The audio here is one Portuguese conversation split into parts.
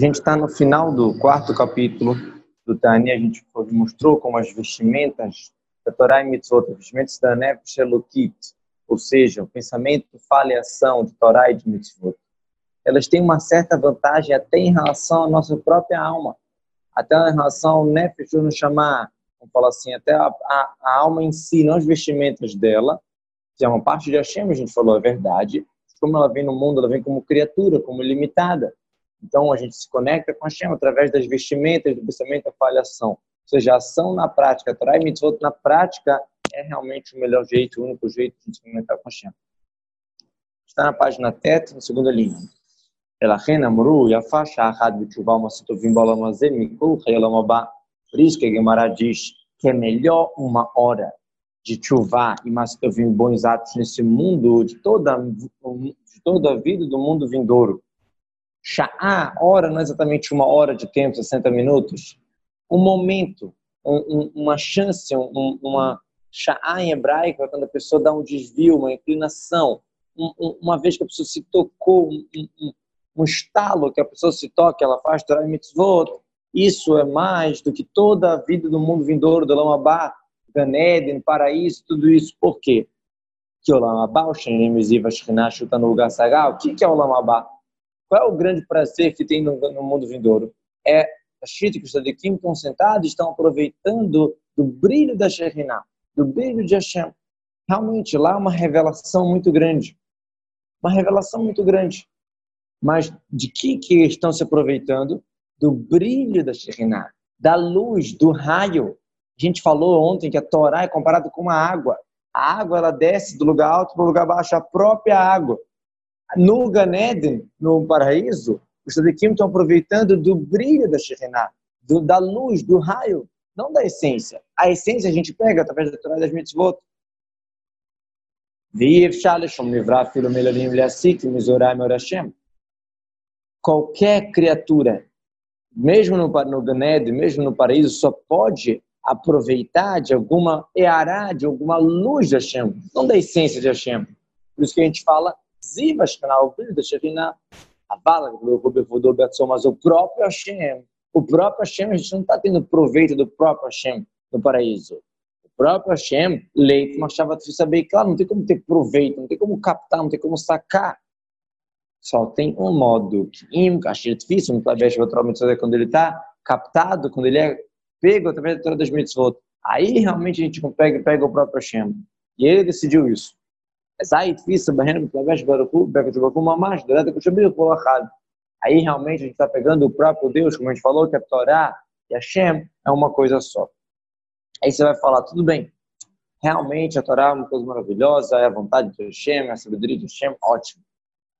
gente está no final do quarto capítulo do Tani. A gente mostrou como as vestimentas da Torá e Mitzvot, vestimentas da Nefesh Elokit, ou seja, o pensamento, fala e ação de Torá e de Mitzvot, elas têm uma certa vantagem até em relação à nossa própria alma, até em relação ao Nefesh, nos chamar, vamos falar assim, até a, a, a, alma em si, não as vestimentas dela, que é uma parte de Hashem, a gente falou, é verdade, como ela vem no mundo, ela vem como criatura, como limitada. Então, a gente se conecta com Hashem através das vestimentas, do pensamento, da falhação. Ou seja, a ação na prática, Torah e Mitzvot na prática é realmente o melhor jeito, o único jeito de se conectar com Hashem. Está na página TET, na segunda linha. ולכן אמרו, יפה שעה אחת בתשובה ומעשה טובים בעולם הזה מכל חיי עולם הבא. Por isso que a Gemara diz que é melhor uma hora de chuva e mais tovim bons atos nesse mundo de toda de toda a vida do mundo vindouro. Sha'á, hora, não é exatamente uma hora de tempo, 60 minutos. Um momento, um, uma chance, um, uma Sha'á em hebraico é quando a pessoa dá um desvio, uma inclinação. Um, uma vez que a pessoa se tocou, um, estalo que a pessoa se toca, ela faz Torah Mitzvot. Isso é mais do que toda a vida do mundo vindouro, do Lamabá, Ganeden, paraíso, tudo isso. Por quê? Que o Lamabá, o Shenem Ziva no lugar sagrado. O que é o Lamabá? Qual é o grande prazer que tem no, no mundo vindouro? É a Shita que os Sadikim estão estão aproveitando do brilho da Shekhinah, do brilho de Hashem. Realmente, lá é uma revelação muito grande. Uma revelação muito grande. Mas de que, que estão se aproveitando? Do brilho da Shekhinah, da luz, do raio. A gente falou ontem que a Torá é comparada com uma água. A água ela desce do lugar alto para o lugar baixo, a própria água. No Ganeden, no paraíso, os Tadikim estão aproveitando do brilho da Shekhinah, do, da luz, do raio, não da essência. A essência a gente pega através da Torá das mitzvot. Qualquer criatura, mesmo no, no Ganed, mesmo no paraíso, só pode aproveitar de alguma eará, de alguma luz de Hashem, não da essência de Hashem. Por isso que a gente fala Ziva Shekhinah, o brilho da Shekhinah, a bala mas o próprio Hashem, o próprio Hashem, a gente não está tendo proveito do próprio Hashem no paraíso. O próprio Hashem, leite, machava saber, claro, não tem como ter proveito, não tem como captar, não tem como sacar. Só tem um modo que im, achei difícil, no Klabesh, quando ele está captado, quando ele é pego através da Torá das mitzvot. Aí realmente a gente pega, pega o próprio Hashem. E ele decidiu isso. Aí realmente a gente está pegando o próprio Deus, como a gente falou, que a Torá e a Hashem é uma coisa só. Aí você vai falar, tudo bem, realmente a Torá é uma coisa maravilhosa, é a vontade de Hashem, é a sabedoria de Hashem, ótimo.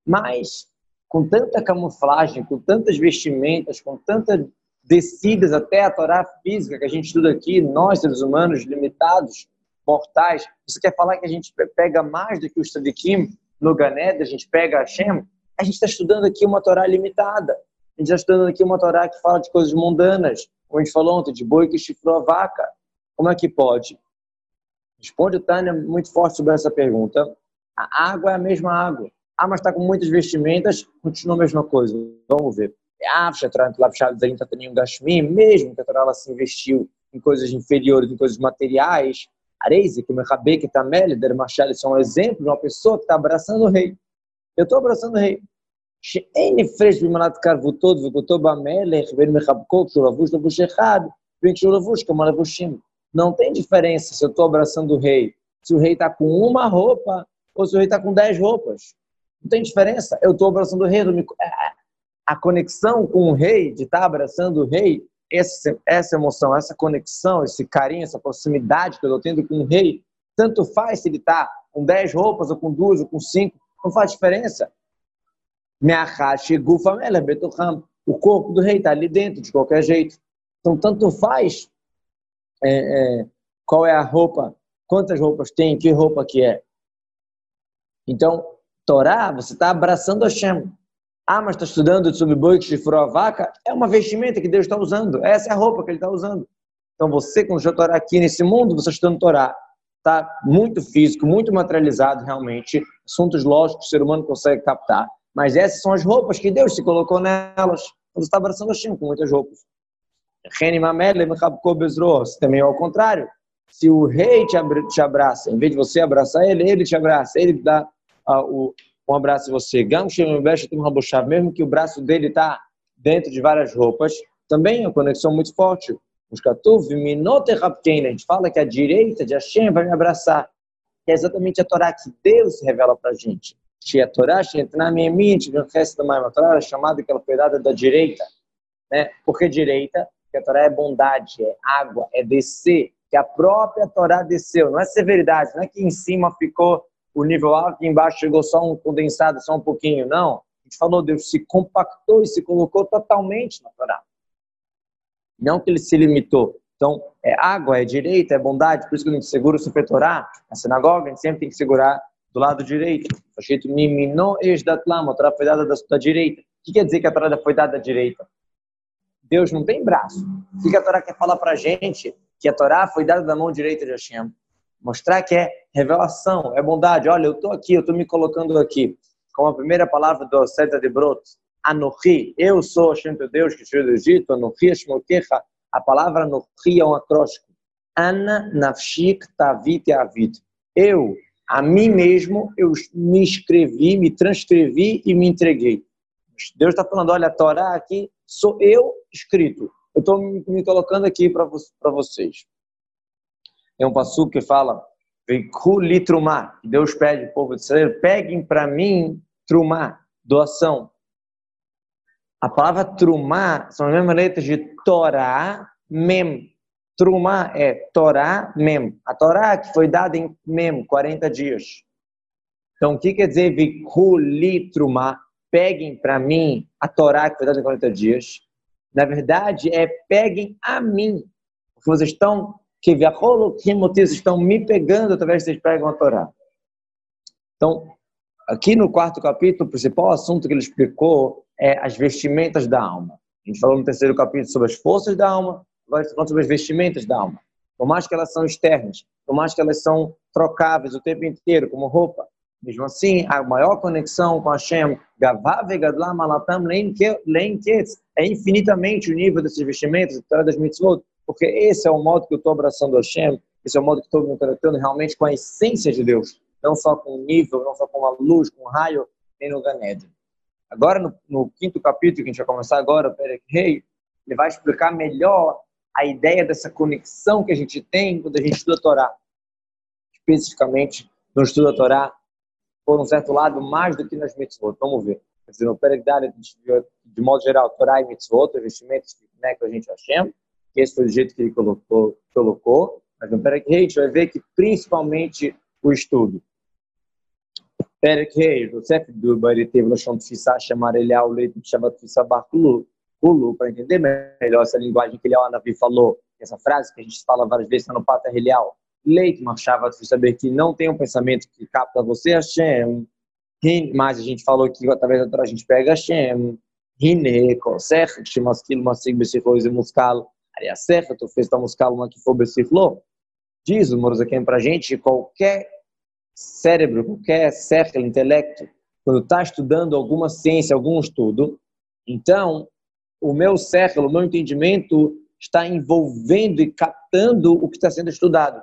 Mas, com tanta camuflagem, com tantas vestimentas, com tantas descidas até a Torá física que a gente estuda aqui, nós seres humanos limitados, mortais, você quer falar que a gente pega mais do que o Stadikim no Ganeda, a gente pega a Hashem? A gente está estudando aqui uma Torá limitada. A gente está estudando aqui uma Torá que fala de coisas mundanas, como a gente falou ontem, de boi que chifrou a vaca. Como é que pode? Responde o Tânia muito forte sobre essa pergunta. A água é a mesma água. Ah, mas está com muitas vestimentas, continua a mesma coisa. Vamos ver. Ah, mesmo que a Torá se investiu em coisas inferiores, em coisas materiais, Areise, que o Mechabe, que está Der Machal, isso é um exemplo de uma pessoa que está abraçando o rei. Eu estou abraçando o rei. שאין הפרש במנת קרבותות וגותו במלך בין מחבקו כשהוא לבוש לבוש אחד בין כשהוא לבוש como levushim. Não tem diferença se eu estou abraçando o rei, se o rei está com uma roupa ou se o rei está com dez roupas. Não tem diferença. Eu estou abraçando o rei. A conexão com o rei, de estar tá abraçando o rei, essa, essa emoção, essa conexão, esse carinho, essa proximidade que eu estou tendo com o rei, tanto faz se ele está com 10 roupas, ou com duas, ou com cinco, não faz diferença. O corpo do rei está ali dentro, de qualquer jeito. Então, tanto faz é, é, qual é a roupa, quantas roupas tem, que roupa que é. Então, Torá, você está abraçando Hashem. Ah, mas está estudando sobre boi que chifrou a vaca? É uma vestimenta que Deus está usando. Essa é a roupa que Ele está usando. Então você, quando está Torá aqui nesse mundo, você está estudando Torá. Está muito físico, muito materializado realmente. Assuntos lógicos que o ser humano consegue captar. Mas essas são as roupas que Deus se colocou nelas. você está abraçando Hashem com muitas roupas. Também é ao contrário. Se o rei te abraça, em vez de você abraçar ele, ele te abraça, ele dá uh, o, um abraço em você. Mesmo que o braço dele está dentro de várias roupas, também é uma conexão muito forte. Os Katuv, Minote Rapkein, a gente fala que a direita de Hashem vai me abraçar. Que é exatamente a Torá que Deus revela para a gente. Que a Torá, a Torá é chamada que ela foi dada da direita. Né? Por que direita? Porque a Torá é bondade, é água, é descer. Que a própria Torá desceu. Não é severidade, não é que em cima ficou o nível alto, aqui embaixo chegou só um condensado, só um pouquinho. Não. A gente falou, Deus se compactou e se colocou totalmente na Torá. Não que ele se limitou. Então, é água, é direita, é bondade, por isso que a gente segura o Sefer Torá, na sinagoga, a gente sempre tem que segurar do lado direito. Está escrito Mimino Ejdatlam, a Torá foi dada da, da direita. O que quer dizer que a Torá foi dada da direita? Deus não tem braço. O que a Torá quer falar para a gente? Que a Torá foi dada da mão direita de Hashem. Mostrar que é revelação, é bondade. Olha, eu estou aqui, eu estou me colocando aqui. Como a primeira palavra do Seta de Brot, Anohi, eu sou Hashem teu Deus que tirou do Egito, Anohi a palavra Anohi é um acróstico. Ana Nafshik Tavit Avit. Eu, a mim mesmo, eu me escrevi, me transcrevi e me entreguei. Deus está falando, olha, a Torá aqui sou eu escrito. Eu estou me colocando aqui para vocês. Tem um passo que fala, Trumá, Deus pede ao povo de Israel, peguem para mim Trumá, doação. A palavra trumá são as mesmas letras de Torá, Mem. Trumá é Torá, Mem. A Torá que foi dada em Mem, 40 dias. Então, o que quer dizer Vikuli Trumá? Peguem para mim a Torá que foi dada em 40 dias. Na verdade, é peguem a mim. Porque vocês estão, que vocês estão me pegando através que vocês pegam a Torá. Então, aqui no quarto capítulo, o principal assunto que ele explicou é as vestimentas da alma. A gente falou no terceiro capítulo sobre as forças da alma, agora falando sobre as vestimentas da alma. Por mais que elas são externas, por mais que elas são trocáveis o tempo inteiro, como roupa, mesmo assim, a maior conexão com Hashem, é infinitamente o nível desses vestimentos, das mitzvot, porque esse é o modo que eu estou abraçando Hashem, esse é o modo que estou me conectando realmente com a essência de Deus, não só com o nível, não só com a luz, com o raio, nem no Ganed. Agora, no, no, quinto capítulo, que a gente vai começar agora, o Perek Rei, ele vai explicar melhor a ideia dessa conexão que a gente tem quando a gente estuda a Torá. Especificamente, no estudo da Torá, por um certo lado, mais do que nas mitzvot. Vamos ver. Quer dizer, no Perek de modo geral, Torá e mitzvot, os vestimentos que conectam a gente a que esse foi o jeito que ele colocou, colocou mas no Perec Reis vai ver que principalmente o estudo. Perec Reis, o Sef Duba, ele teve no chão de fissar, chamar ele ao leito de Shabbat o Barculu, para entender melhor essa linguagem que ele Anavi falou, essa frase que a gente fala várias vezes, tá no Pata Relial. Leite Shabbat saber que não tem um pensamento que capta você, Hashem. É mas a gente falou que através da Torá a gente pega Hashem. É Hine, Kosech, Shimaskil, Masig, Bessichois e Muscal. É a cerca tu fez tal estamos uma que foi beciflou. Diz o Morzequem para a gente qualquer cérebro, qualquer serra, intelecto, quando está estudando alguma ciência, algum estudo, então o meu cérebro, o meu entendimento está envolvendo e captando o que está sendo estudado.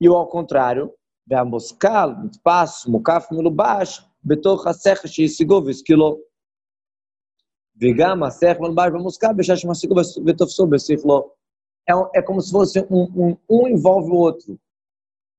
E ao contrário, Beamoskal, Mitpas, Mukaf, Milubash, Betor, Haser, Shisigov, Esquilo. Vegam, Aser, Manbar, Vamuscar, Bechash, Masico, se falou, É como se fosse um, um, um envolve o outro.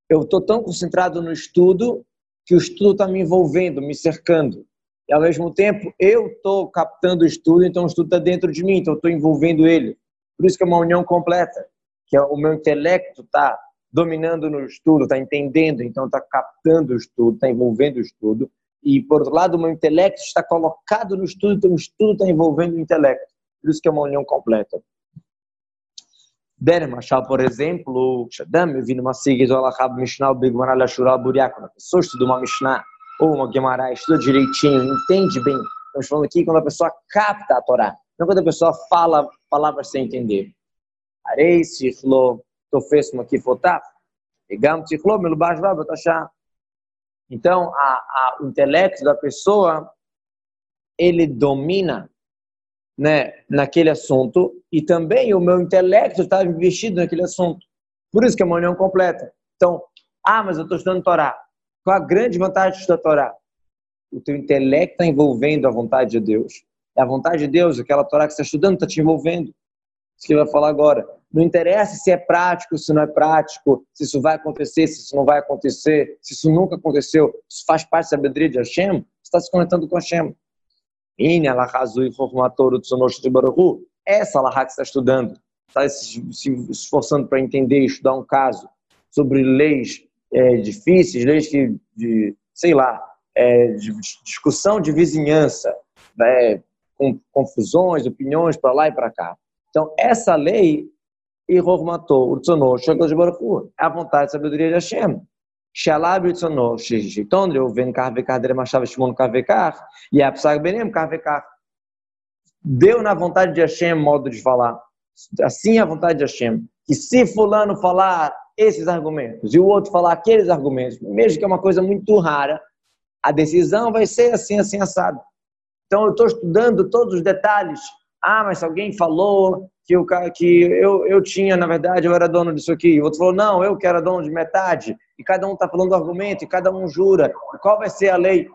Eu estou tão concentrado no estudo que o estudo está me envolvendo, me cercando. E ao mesmo tempo, eu estou captando o estudo, então o estudo está dentro de mim, então eu estou envolvendo ele. Por isso que é uma união completa, que é, o meu intelecto está dominando no estudo, está entendendo, então está captando o estudo, está envolvendo o estudo. E, por outro lado, o meu intelecto está colocado no estudo, então o estudo está envolvendo o intelecto. Por isso que é uma união completa. Der Machal, por exemplo, Shadam, vi numa sigla do Alahab Mishnah, o Bigmar Alashura Buriak, quando a pessoa estuda uma Mishnah ou uma Gemara, estuda direitinho, entende bem. Estamos falando aqui quando a pessoa capta a Torá, não quando a pessoa fala palavras sem entender. Arei, Siflo, Tofesmo aqui, Fotaf, Egam, Tiflo, Melubash, Vabatashá. Então, a, a, o intelecto da pessoa, ele domina né, naquele assunto e também o meu intelecto está investido naquele assunto. Por isso que é uma união completa. Então, ah, mas eu estou estudando Torá. Qual a grande vantagem de estudar Torá? O teu intelecto está envolvendo a vontade de Deus. É a vontade de Deus, aquela Torá que você está estudando, está te envolvendo. Isso que ele vai falar agora. Não interessa se é prático, se não é prático, se isso vai acontecer, se isso não vai acontecer, se isso nunca aconteceu, isso faz parte da sabedoria de Hashem, você está se conectando com Hashem. Essa Allahá que está estudando, está se esforçando para entender, estudar um caso sobre leis é, difíceis, leis que, de, sei lá, é, de discussão de vizinhança, né, com confusões, opiniões para lá e para cá. Então, essa lei, Irov matou, Urtsono, Shekos de é a vontade e sabedoria de Hashem. Shalab Urtsono, Shiton, Reuven, Karvekar, Deremachava, Shimon, Karvekar, Apsag Benem, Karvekar. Deu na vontade de Hashem modo de falar. Assim é a vontade de Hashem. Que se fulano falar esses argumentos e o outro falar aqueles argumentos, mesmo que é uma coisa muito rara, a decisão vai ser assim, assim, assado. Então eu estou estudando todos os detalhes ah, mas alguém falou que, o, que eu, eu tinha, na verdade, eu era dono disso aqui. O outro falou, não, eu que era dono de metade. E cada um está falando do argumento, e cada um jura. E qual vai ser a lei?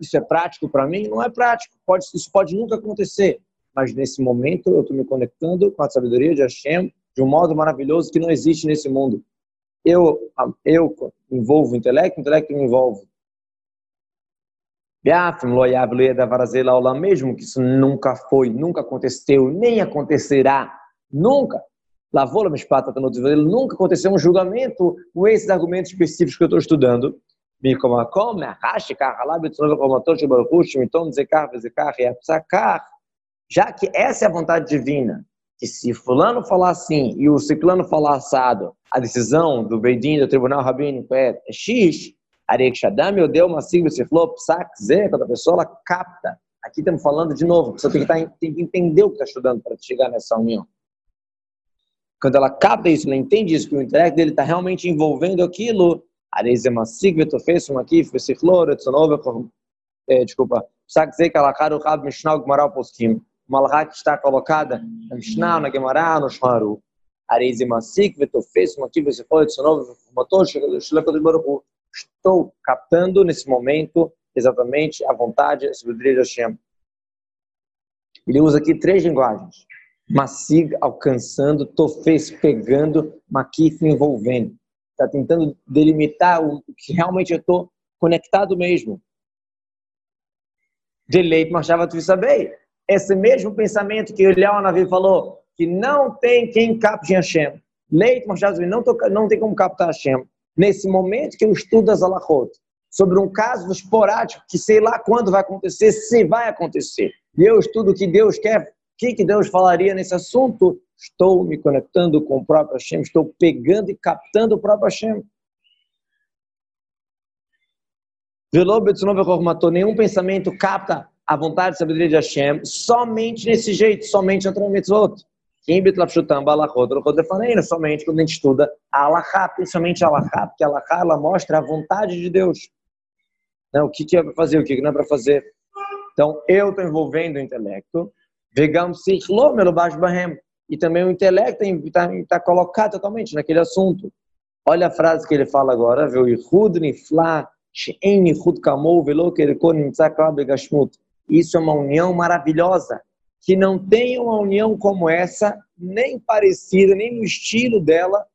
Isso é prático para mim? Não é prático. Pode, isso pode nunca acontecer. Mas nesse momento eu estou me conectando com a sabedoria de Hashem de um modo maravilhoso que não existe nesse mundo. Eu, eu envolvo o intelecto, o intelecto me envolve. Mesmo que isso nunca foi, nunca aconteceu, nem acontecerá, nunca. Lavou a mishpata nunca aconteceu um julgamento com esses argumentos específicos que eu estou estudando. Já que essa é a vontade divina, que se fulano falar assim e o ciclano falar assado, a decisão do Beidin, do Tribunal Rabínico é X, Arek Shadam, eu dei uma sigla, você falou, psak, zé, quando a pessoa ela capta. Aqui estamos falando de novo, a pessoa tem que, tá tem que entender o que está estudando para chegar nessa união. Quando ela capta isso, ela entende isso, que o intelecto dele está realmente envolvendo aquilo, Arezema sigla, tu fez uma aqui, foi ciclor, é, desculpa, psak, zé, kalakar, o rab, mishnah, gmaral, poskim. Uma alahá que está colocada na mishnah, na gemara, no shmaru. Arezema sigla, tu fez uma aqui, você falou, de novo, motor, shlepa do baruchu estou captando nesse momento exatamente a vontade, a sabedoria de Hashem. Ele usa aqui três linguagens. Masig, alcançando, tofes, pegando, makif, envolvendo. Está tentando delimitar o que realmente eu estou conectado mesmo. Deleit marchava tu saber. Esse mesmo pensamento que Eliel Navi falou, que não tem quem capte Hashem. Leit marchava não, não tem como captar Hashem nesse momento que eu estudo as alahot, sobre um caso esporádico que sei lá quando vai acontecer, se vai acontecer. E eu estudo o que Deus quer, o que, que Deus falaria nesse assunto, estou me conectando com o próprio Hashem, estou pegando e captando o próprio Hashem. Nenhum pensamento capta a vontade e sabedoria de Hashem somente nesse jeito, somente bitlapshutam balachot, rodefaneina, somente quando a gente estuda alahá, principalmente alahá, porque alahá ela mostra a vontade de Deus. Né? O que, que é para fazer, o que, que não é para fazer. Então, eu estou envolvendo o intelecto, vegam e também o intelecto está tá colocado totalmente naquele assunto. Olha a frase que ele fala agora? Isso é uma união maravilhosa que não tem uma união como essa, nem parecida, nem no estilo dela,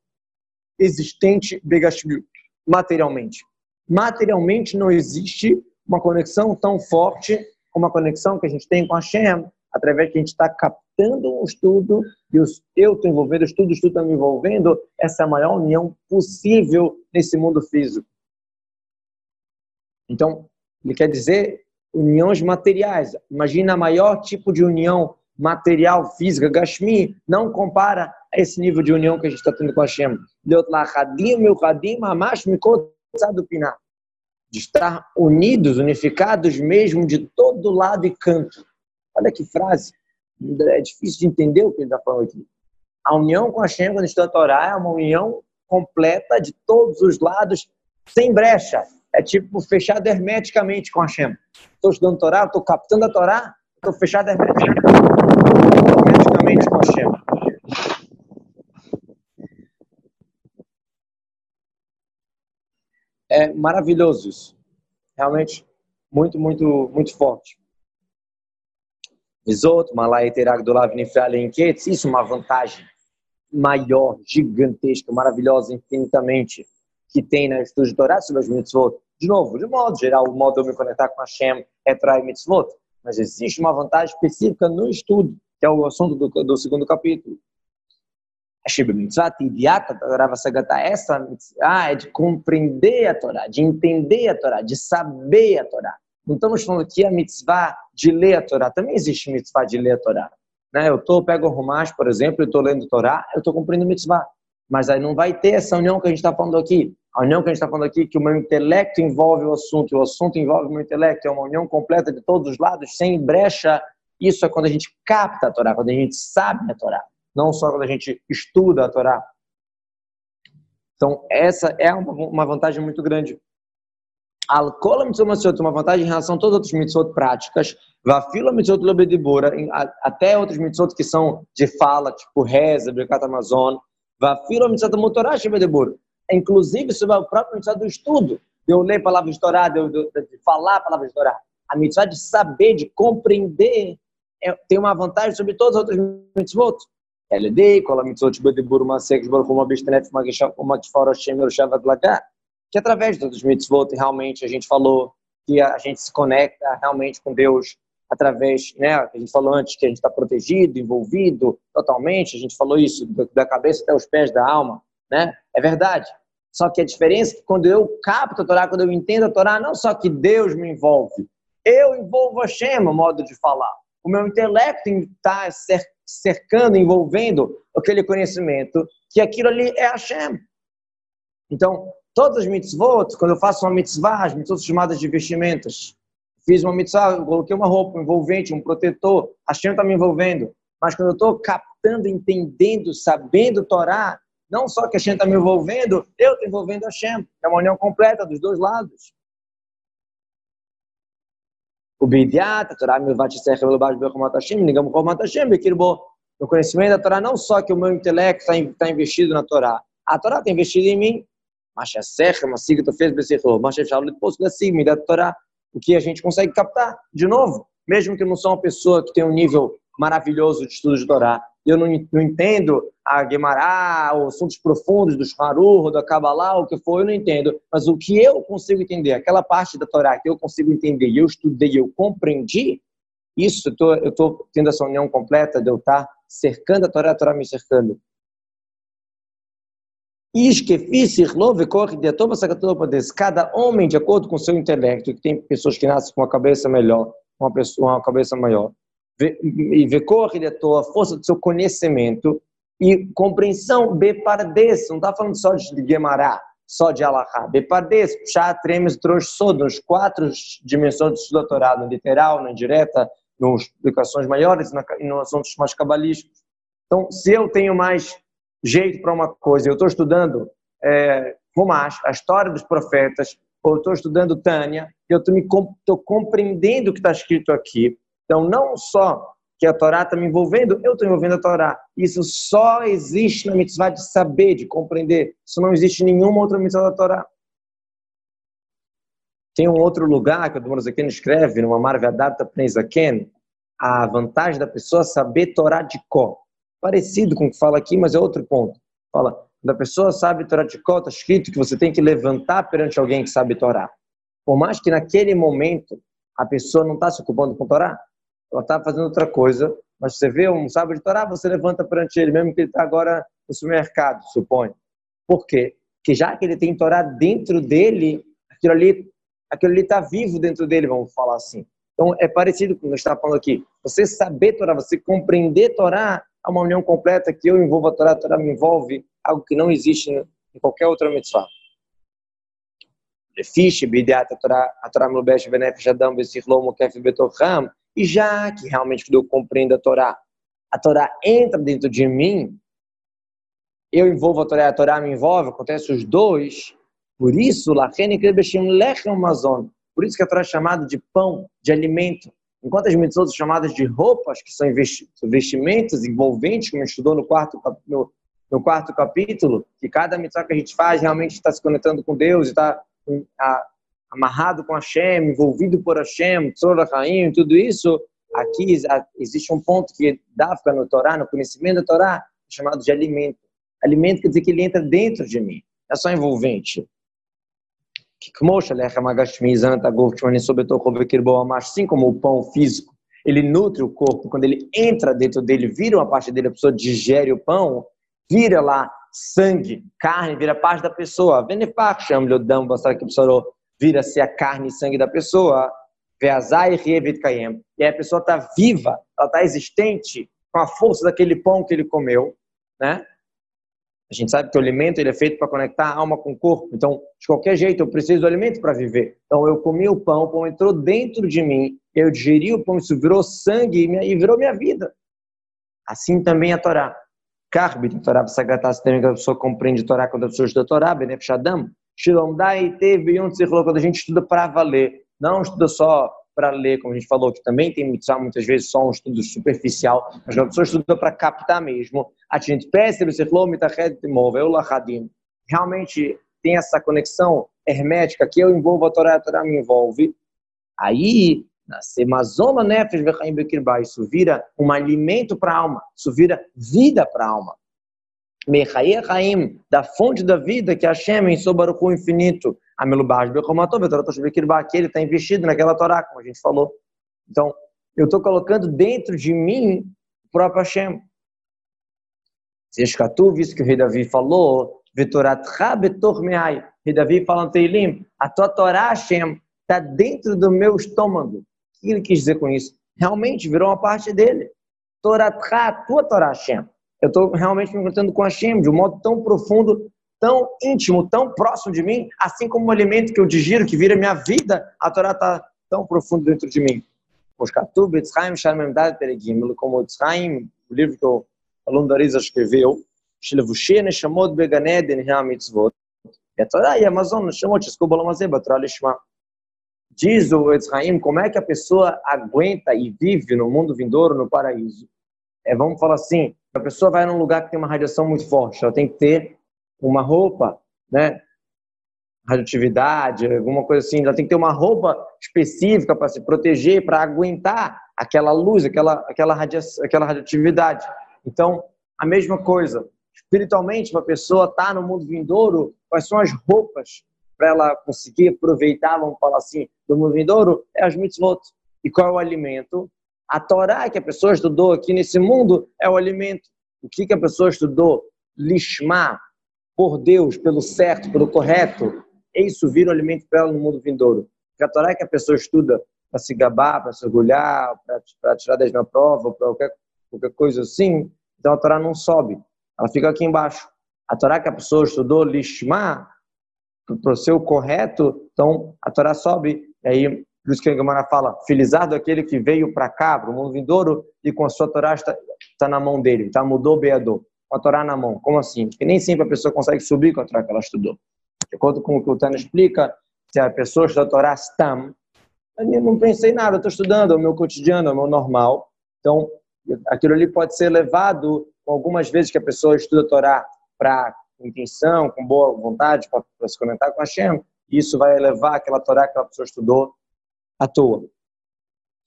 existente Begashmiut, materialmente. Materialmente não existe uma conexão tão forte como a conexão que a gente tem com a Shem, através que a gente está captando um estudo, e eu estou envolvendo, o estudo, o estudo está me envolvendo, essa é a maior união possível nesse mundo físico. Então, ele quer dizer uniões materiais. Imagina maior tipo de união material, física, Gashmi, não compara a esse nível de união que a gente está tendo com a Hashem. De estar unidos, unificados mesmo de todo lado e canto. Olha que frase. É difícil de entender o que ele está falando aqui. A união com a quando está a Torá, é uma união completa de todos os lados, sem brecha é tipo fechado hermeticamente com a Shem. Estou estudando Torá, estou captando a Torá, estou fechado hermeticamente com a Shem. É maravilhoso isso. Realmente, muito, muito, muito forte. Isoto, Malai Terag do Lavinifralenquetes, isso é uma vantagem maior, gigantesca, maravilhosa, infinitamente, que tem na estudo de Torá sobre as mitzvot, de novo, de modo geral, o modo de eu me conectar com Hashem é Trai mitzvot. Mas existe uma vantagem específica no estudo, que é o assunto do, do segundo capítulo. Essa ah, é de compreender a Torá, de entender a Torá, de saber a Torá. Não estamos falando aqui a mitzvah de ler a Torá. Também existe mitzvah de ler a Torá. Né? Eu tô, pego o Rumash, por exemplo, e estou lendo a Torá, eu estou cumprindo mitzvah. Mas aí não vai ter essa união que a gente está falando aqui. A união que a gente está falando aqui, que o meu intelecto envolve o assunto, o assunto envolve o meu intelecto, é uma união completa de todos os lados, sem brecha. Isso é quando a gente capta a Torá, quando a gente sabe a Torá, não só quando a gente estuda a Torá. Então, essa é uma vantagem muito grande. Alcola mitzvot uma vantagem em relação a todas as outras mitzvot práticas. Vafila mitzvot lobedibura, até outros mitzvot que são de fala, tipo reza, Birkat Amazon. Vafila mitzvot motorash bedibura. Inclusive sobre o próprio mitzvot do estudo. De eu ler palavras de Torá, de, de, falar palavras de Torá. A mitzvah de saber, de compreender, é, tem uma vantagem sobre todas as outras mitzvot. LD, cola mitzvot uma que uma que fora Hashem, Yerushavat Lagar que através dos mitzvot realmente a gente falou que a gente se conecta realmente com Deus através, né, a gente falou antes que a gente está protegido, envolvido totalmente, a gente falou isso da cabeça até os pés da alma, né? É verdade. Só que a diferença é que quando eu capto a Torá, quando eu entendo a Torá, não só que Deus me envolve, eu envolvo a Shema, modo de falar. O meu intelecto está cercando, envolvendo aquele conhecimento que aquilo ali é a Shem. Então, Todas as mitzvot, quando eu faço uma mitzvah, as mitzvot chamadas de vestimentas. Fiz uma mitzvah, coloquei uma roupa, um envolvente, um protetor, a Shem está me envolvendo. Mas quando eu estou captando, entendendo, sabendo Torá, não só que a Shem está me envolvendo, eu estou envolvendo a Shem. É uma união completa dos dois lados. O Bidiat, a Torá me vai te ser revelado pelo Chomat Hashem, ligamos Chomat Hashem, Bekirbo. O conhecimento da Torá, não só que o meu intelecto está tá investido na Torá, a Torá está investida em mim. Mas a serra, mas siga tu fez besichor, mas a depois da sigma da Torá, o que a gente consegue captar de novo, mesmo que eu não sou uma pessoa que tem um nível maravilhoso de estudo de Torá, eu não, não entendo a Guemará, os assuntos profundos do Shmarur, da Kabbalah, o que for, eu não entendo. Mas o que eu consigo entender, aquela parte da Torá que eu consigo entender, eu estudei, eu compreendi, isso, eu estou tendo essa união completa de eu estar cercando a Torá, a Torá me cercando. Cada homem, de acordo com seu intelecto, que tem pessoas que nascem com uma cabeça melhor, uma, pessoa, uma cabeça maior, e corre a força do seu conhecimento e compreensão, bepardes, não está falando só de Guemará, só de Alahá, bepardes, Pshat, Tremes, Trosh, nos quatro dimensões do doutorado, no literal, na indireta, nas explicações maiores e nos assuntos mais cabalísticos. Então, se eu tenho mais jeito para uma coisa. Eu estou estudando é, a história dos profetas, ou estou estudando Tânia, eu estou compreendendo o que está escrito aqui. Então, não só que a Torá está me envolvendo, eu estou envolvendo a Torá. Isso só existe na mitzvah de saber, de compreender. Isso não existe em nenhuma outra mitzvah da Torá. Tem um outro lugar que o Dmorazaken escreve, numa Marvadata Pneizaken, a vantagem da pessoa saber Torá de cor parecido com o que fala aqui, mas é outro ponto. Fala, quando a pessoa sabe Torá de está escrito que você tem que levantar perante alguém que sabe Torá. Por mais que naquele momento a pessoa não está se ocupando com Torá, ela está fazendo outra coisa, mas você vê um sábio de Torá, você levanta perante ele, mesmo que ele está agora no supermercado, supõe. Por quê? Porque já que ele tem Torá dentro dele, aquilo ali aquilo ali está vivo dentro dele, vamos falar assim. Então, é parecido com o que está falando aqui. Você saber Torá, você compreender Torá, há uma união completa que eu envolvo a Torá, a Torá me envolve, algo que não existe em qualquer outra mitzvah. E já que realmente eu compreendo a Torá, a Torá entra dentro de mim, eu envolvo a Torá, a Torá me envolve, acontece os dois, por isso, por isso que a Torá é chamada de pão, de alimento. Enquanto as mitzvot são chamadas de roupas, que são vestimentos envolventes, como a gente estudou no quarto, no, no quarto capítulo, que cada mitzvah que a gente faz realmente está se conectando com Deus e está amarrado com Hashem, envolvido por Hashem, Tzor Haim, tudo isso, aqui existe um ponto que dá no Torá, no conhecimento da Torá, chamado de alimento. Alimento quer dizer que ele entra dentro de mim, é só envolvente. Assim como o pão físico, ele nutre o corpo, quando ele entra dentro dele, vira uma parte dele, a pessoa digere o pão, vira lá sangue, carne, vira parte da pessoa. Venefach, chama-lhe o a pessoa vira-se a carne e sangue da pessoa. E aí a pessoa está viva, ela está existente com a força daquele pão que ele comeu, né? A gente sabe que o alimento ele é feito para conectar a alma com o corpo. Então, de qualquer jeito, eu preciso do alimento para viver. Então, eu comi o pão, o pão entrou dentro de mim, eu digeri o pão, isso virou sangue e virou minha vida. Assim também a Torá. Karbit, Torá, Sagatás, também que a pessoa compreende a Torá quando a pessoa estuda a Torá, Benefshadam, Shalom Dai, Teve, Yom quando a gente estuda para valer, não estuda só para ler, como a gente falou, que também tem muitas vezes só um estudo superficial, mas a pessoa estuda para captar mesmo. A gente percebe se realmente tem essa conexão hermética que eu envolvo a Torá, a Torá me envolve. Aí, Semazoma Nefesh Vechaim Bekirba, isso vira um alimento para a alma, isso vira vida para a alma. Chaim, da fonte da vida que Hashem em Sobaruchu infinito, Amelubash Bechomatov, que ele está investido naquela Torá, como a gente falou. Então, eu estou colocando dentro de mim o próprio Hashem. Zeshkatu, visto que o rei Davi falou, Vetoratcha betor meai. Rei Davi falando Teilim, a tua Torá, Hashem, está dentro do meu estômago. O que ele quis dizer com isso? Realmente virou uma parte dele. Toratcha, a tua Torá, Hashem eu estou realmente me encontrando com a Hashem de um modo tão profundo, tão íntimo, tão próximo de mim, assim como o alimento que eu digiro, que vira minha vida, a Torá está tão profundo dentro de mim. Como Tzchaim, o livro que o aluno da Risa escreveu, Diz o Etzraim como é que a pessoa aguenta e vive no mundo vindouro, no paraíso. É, vamos falar assim, a pessoa vai num lugar que tem uma radiação muito forte, ela tem que ter uma roupa, né? Radioatividade, alguma coisa assim, ela tem que ter uma roupa específica para se proteger, para aguentar aquela luz, aquela, aquela, radia, aquela radioatividade. Então, a mesma coisa. Espiritualmente, uma pessoa está no mundo vindouro, quais são as roupas para ela conseguir aproveitar, vamos falar assim, do mundo vindouro? É as mitzvot. E qual é o alimento? A Torá que a pessoa estudou aqui nesse mundo é o alimento. O que, que a pessoa estudou? Lishma, por Deus, pelo certo, pelo correto. Isso vira o alimento para ela no mundo vindouro. Porque a Torá que a pessoa estuda para se gabar, para se orgulhar, para tirar 10 na prova, para qualquer, qualquer coisa assim, então a Torá não sobe. Ela fica aqui embaixo. A Torá que a pessoa estudou Lishma, para o seu correto, então a Torá sobe. E aí por isso que a fala, felizardo aquele que veio para cá, para o mundo vindouro, e com a sua Torá está, está na mão dele, está mudou beador, com a Torá na mão. Como assim? Porque nem sempre a pessoa consegue subir com a Torá que ela estudou. De acordo com o que o Tânia explica, se a pessoa estuda a Torá stam, eu não pensei nada, estou estudando, é o meu cotidiano, é o meu normal. Então, aquilo ali pode ser levado algumas vezes que a pessoa estuda a Torá para intenção, com boa vontade, para se conectar com a Hashem, isso vai levar aquela Torá que aquela pessoa estudou à toa.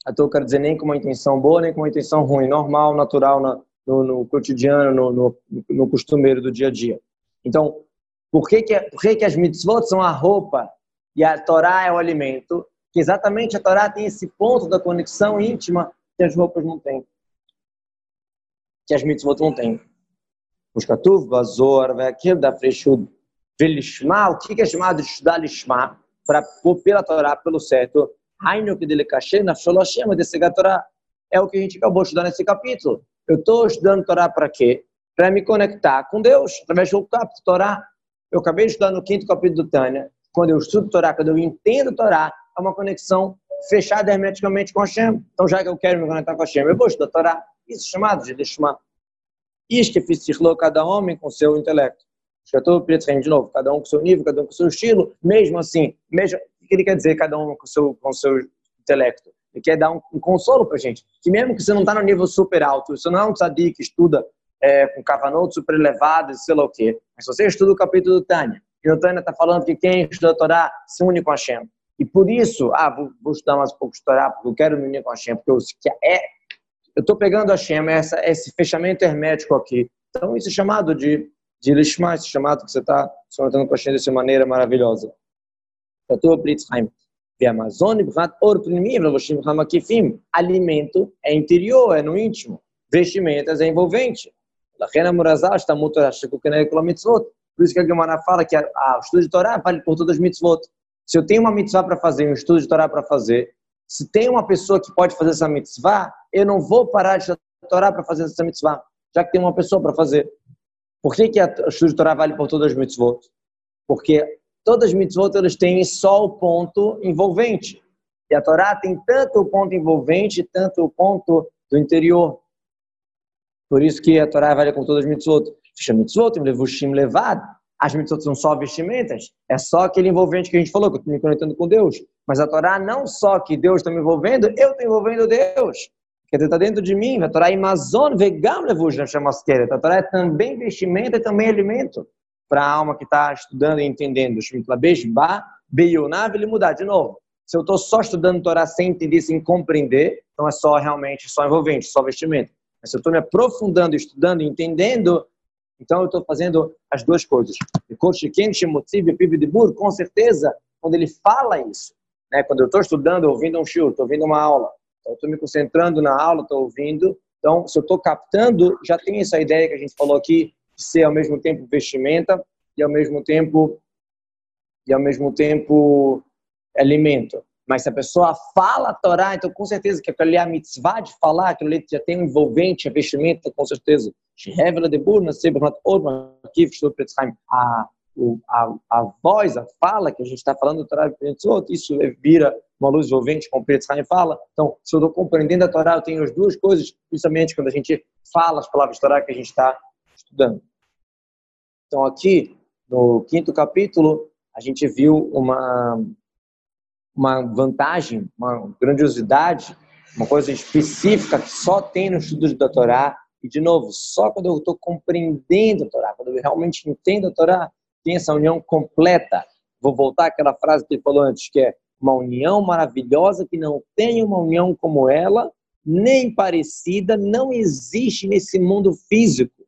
À toa quero dizer nem com uma intenção boa, nem com uma intenção ruim, normal, natural, no, no cotidiano, no, no, no, costumeiro do dia a dia. Então, por que, que, por que, que as mitzvot são a roupa e a Torá é o alimento? Que exatamente a Torá tem esse ponto da conexão íntima que as roupas não têm. Que as mitzvot não têm. Os katuv, bazor, aquilo da freshud, velishma, o que é chamado de estudar lishma? Para pela Torá, pelo certo, Hainuk dele na Sholoshema desse Torá. É o que a gente acabou de estudar nesse capítulo. Eu estou estudando Torá para quê? Para me conectar com Deus, através do capítulo Torá. Eu acabei de estudar no quinto capítulo do Tânia. Quando eu estudo Torá, quando eu entendo Torá, é uma conexão fechada hermeticamente com Hashem. Então, já que eu quero me conectar com Hashem, eu vou estudar Torá. Isso é chamado de Lishma. Fiz cada homem com seu intelecto. Estou de novo, cada um com seu nível, cada um com seu estilo. Mesmo assim, mesmo, que ele quer dizer, cada um com o seu, com seu intelecto? Ele quer dar um, um consolo para gente. Que mesmo que você não está no nível super alto, você não é um tzadik que estuda é, com cavanotes super elevados, sei lá o quê, mas você estuda o capítulo do Tânia, E o Tânia está falando que quem estuda a Torá se une com Hashem. E por isso, ah, vou, vou estudar mais um pouco de Torá, porque eu quero me unir com Hashem, porque eu, é, eu estou pegando Hashem, essa, esse fechamento hermético aqui. Então, isso é chamado de, de Lishma, esse chamado que você está se conectando com Hashem dessa maneira maravilhosa. Alimento é interior, é no íntimo. Vestimentas é envolvente. Por isso que a Gemara fala que o estudo de Torá vale por todas as mitzvot. Se eu tenho uma mitzvah para fazer, um estudo de Torá para fazer, se tem uma pessoa que pode fazer essa mitzvah, eu não vou parar de Torá para fazer essa mitzvah, já que tem uma pessoa para fazer. Por que, que o estudo de Torá vale por todas as mitzvot? Porque todas as mitzvot elas têm só o ponto envolvente. E a Torá tem tanto o ponto envolvente, tanto o ponto do interior. Por isso que a Torá vale com todas as mitzvot. mitzvot, levushim levad. As mitzvot são só vestimentas. É só aquele envolvente que a gente falou, que eu estou me conectando com Deus. Mas a Torá não só que Deus está me envolvendo, eu estou envolvendo Deus. Quer dizer, está dentro de mim. A Torá é Amazon, vegam levushim A Torá é também vestimenta e também alimento para a alma que está estudando e entendendo. ele mudar de novo. Se eu estou só estudando Torá sem entender, sem compreender, então é só realmente só envolvente, só vestimento. Mas se eu estou me aprofundando, estudando, entendendo, então eu estou fazendo as duas coisas. Com certeza, quando ele fala isso, né, quando eu estou estudando, ouvindo um show, estou ouvindo uma aula, estou me concentrando na aula, estou ouvindo. Então, se eu estou captando, já tem essa ideia que a gente falou aqui, ser ao mesmo tempo vestimenta e ao mesmo tempo e ao mesmo tempo alimento. Mas se a pessoa fala a Torá, então com certeza que ali é a mitzvah de falar, aquilo ali já tem um envolvente, a vestimenta, com certeza. A, a, a voz, a fala que a gente está falando, Torá isso vira uma luz envolvente, como o Petzheim fala. Então, se eu estou compreendendo a Torá, eu tenho as duas coisas, principalmente quando a gente fala as palavras de Torá que a gente está estudando. Então, aqui, no quinto capítulo, a gente viu uma uma vantagem, uma grandiosidade, uma coisa específica que só tem no estudo da Torá. E, de novo, só quando eu estou compreendendo a Torá, quando eu realmente entendo a Torá, tem essa união completa. Vou voltar àquela frase que ele falou antes, que é uma união maravilhosa que não tem uma união como ela, nem parecida, não existe nesse mundo físico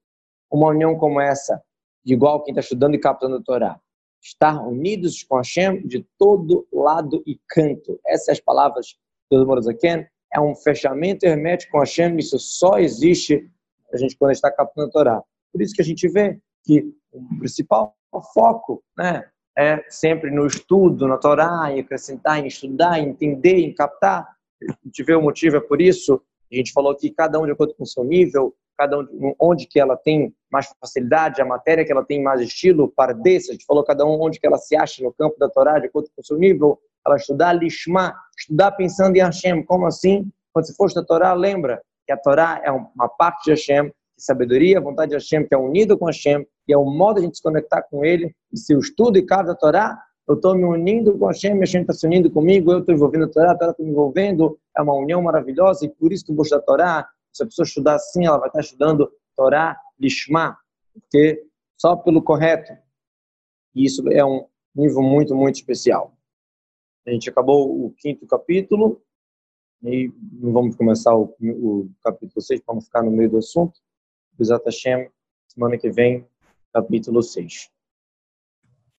uma união como essa, igual quem está estudando e captando a Torá estar unidos com Hashem de todo lado e canto. Essas são as palavras do Morazaken. É um fechamento hermético com Hashem. Isso só existe a gente quando está captando a Torá. Por isso que a gente vê que o principal foco né, é sempre no estudo, na Torá, em acrescentar, em estudar, em entender, em captar. A gente vê o motivo, é por isso. A gente falou que cada um de acordo com o seu nível, cada um, onde que ela tem mais facilidade, a matéria que ela tem mais estilo, para desse, a gente falou cada um onde que ela se acha no campo da Torá, de acordo com o seu nível, ela estudar Lishma, estudar pensando em Hashem, como assim? Quando você for estudar Torá, lembra que a Torá é uma parte de Hashem, sabedoria, vontade de Hashem, que é unido com Hashem, e é o modo de a gente se conectar com Ele, e se eu estudo e cada Torá, eu estou me unindo com Hashem, Hashem está se unindo comigo, eu estou envolvendo a Torá, a Torá está me envolvendo, é uma união maravilhosa, e por isso que eu vou estudar a Torá, se a pessoa estudar assim, ela vai estar estudando Torá Lishma, porque só pelo correto. E isso é um nível muito, muito especial. A gente acabou o quinto capítulo e não vamos começar o, o capítulo 6, vamos ficar no meio do assunto. Bezat Hashem, semana que vem, capítulo 6.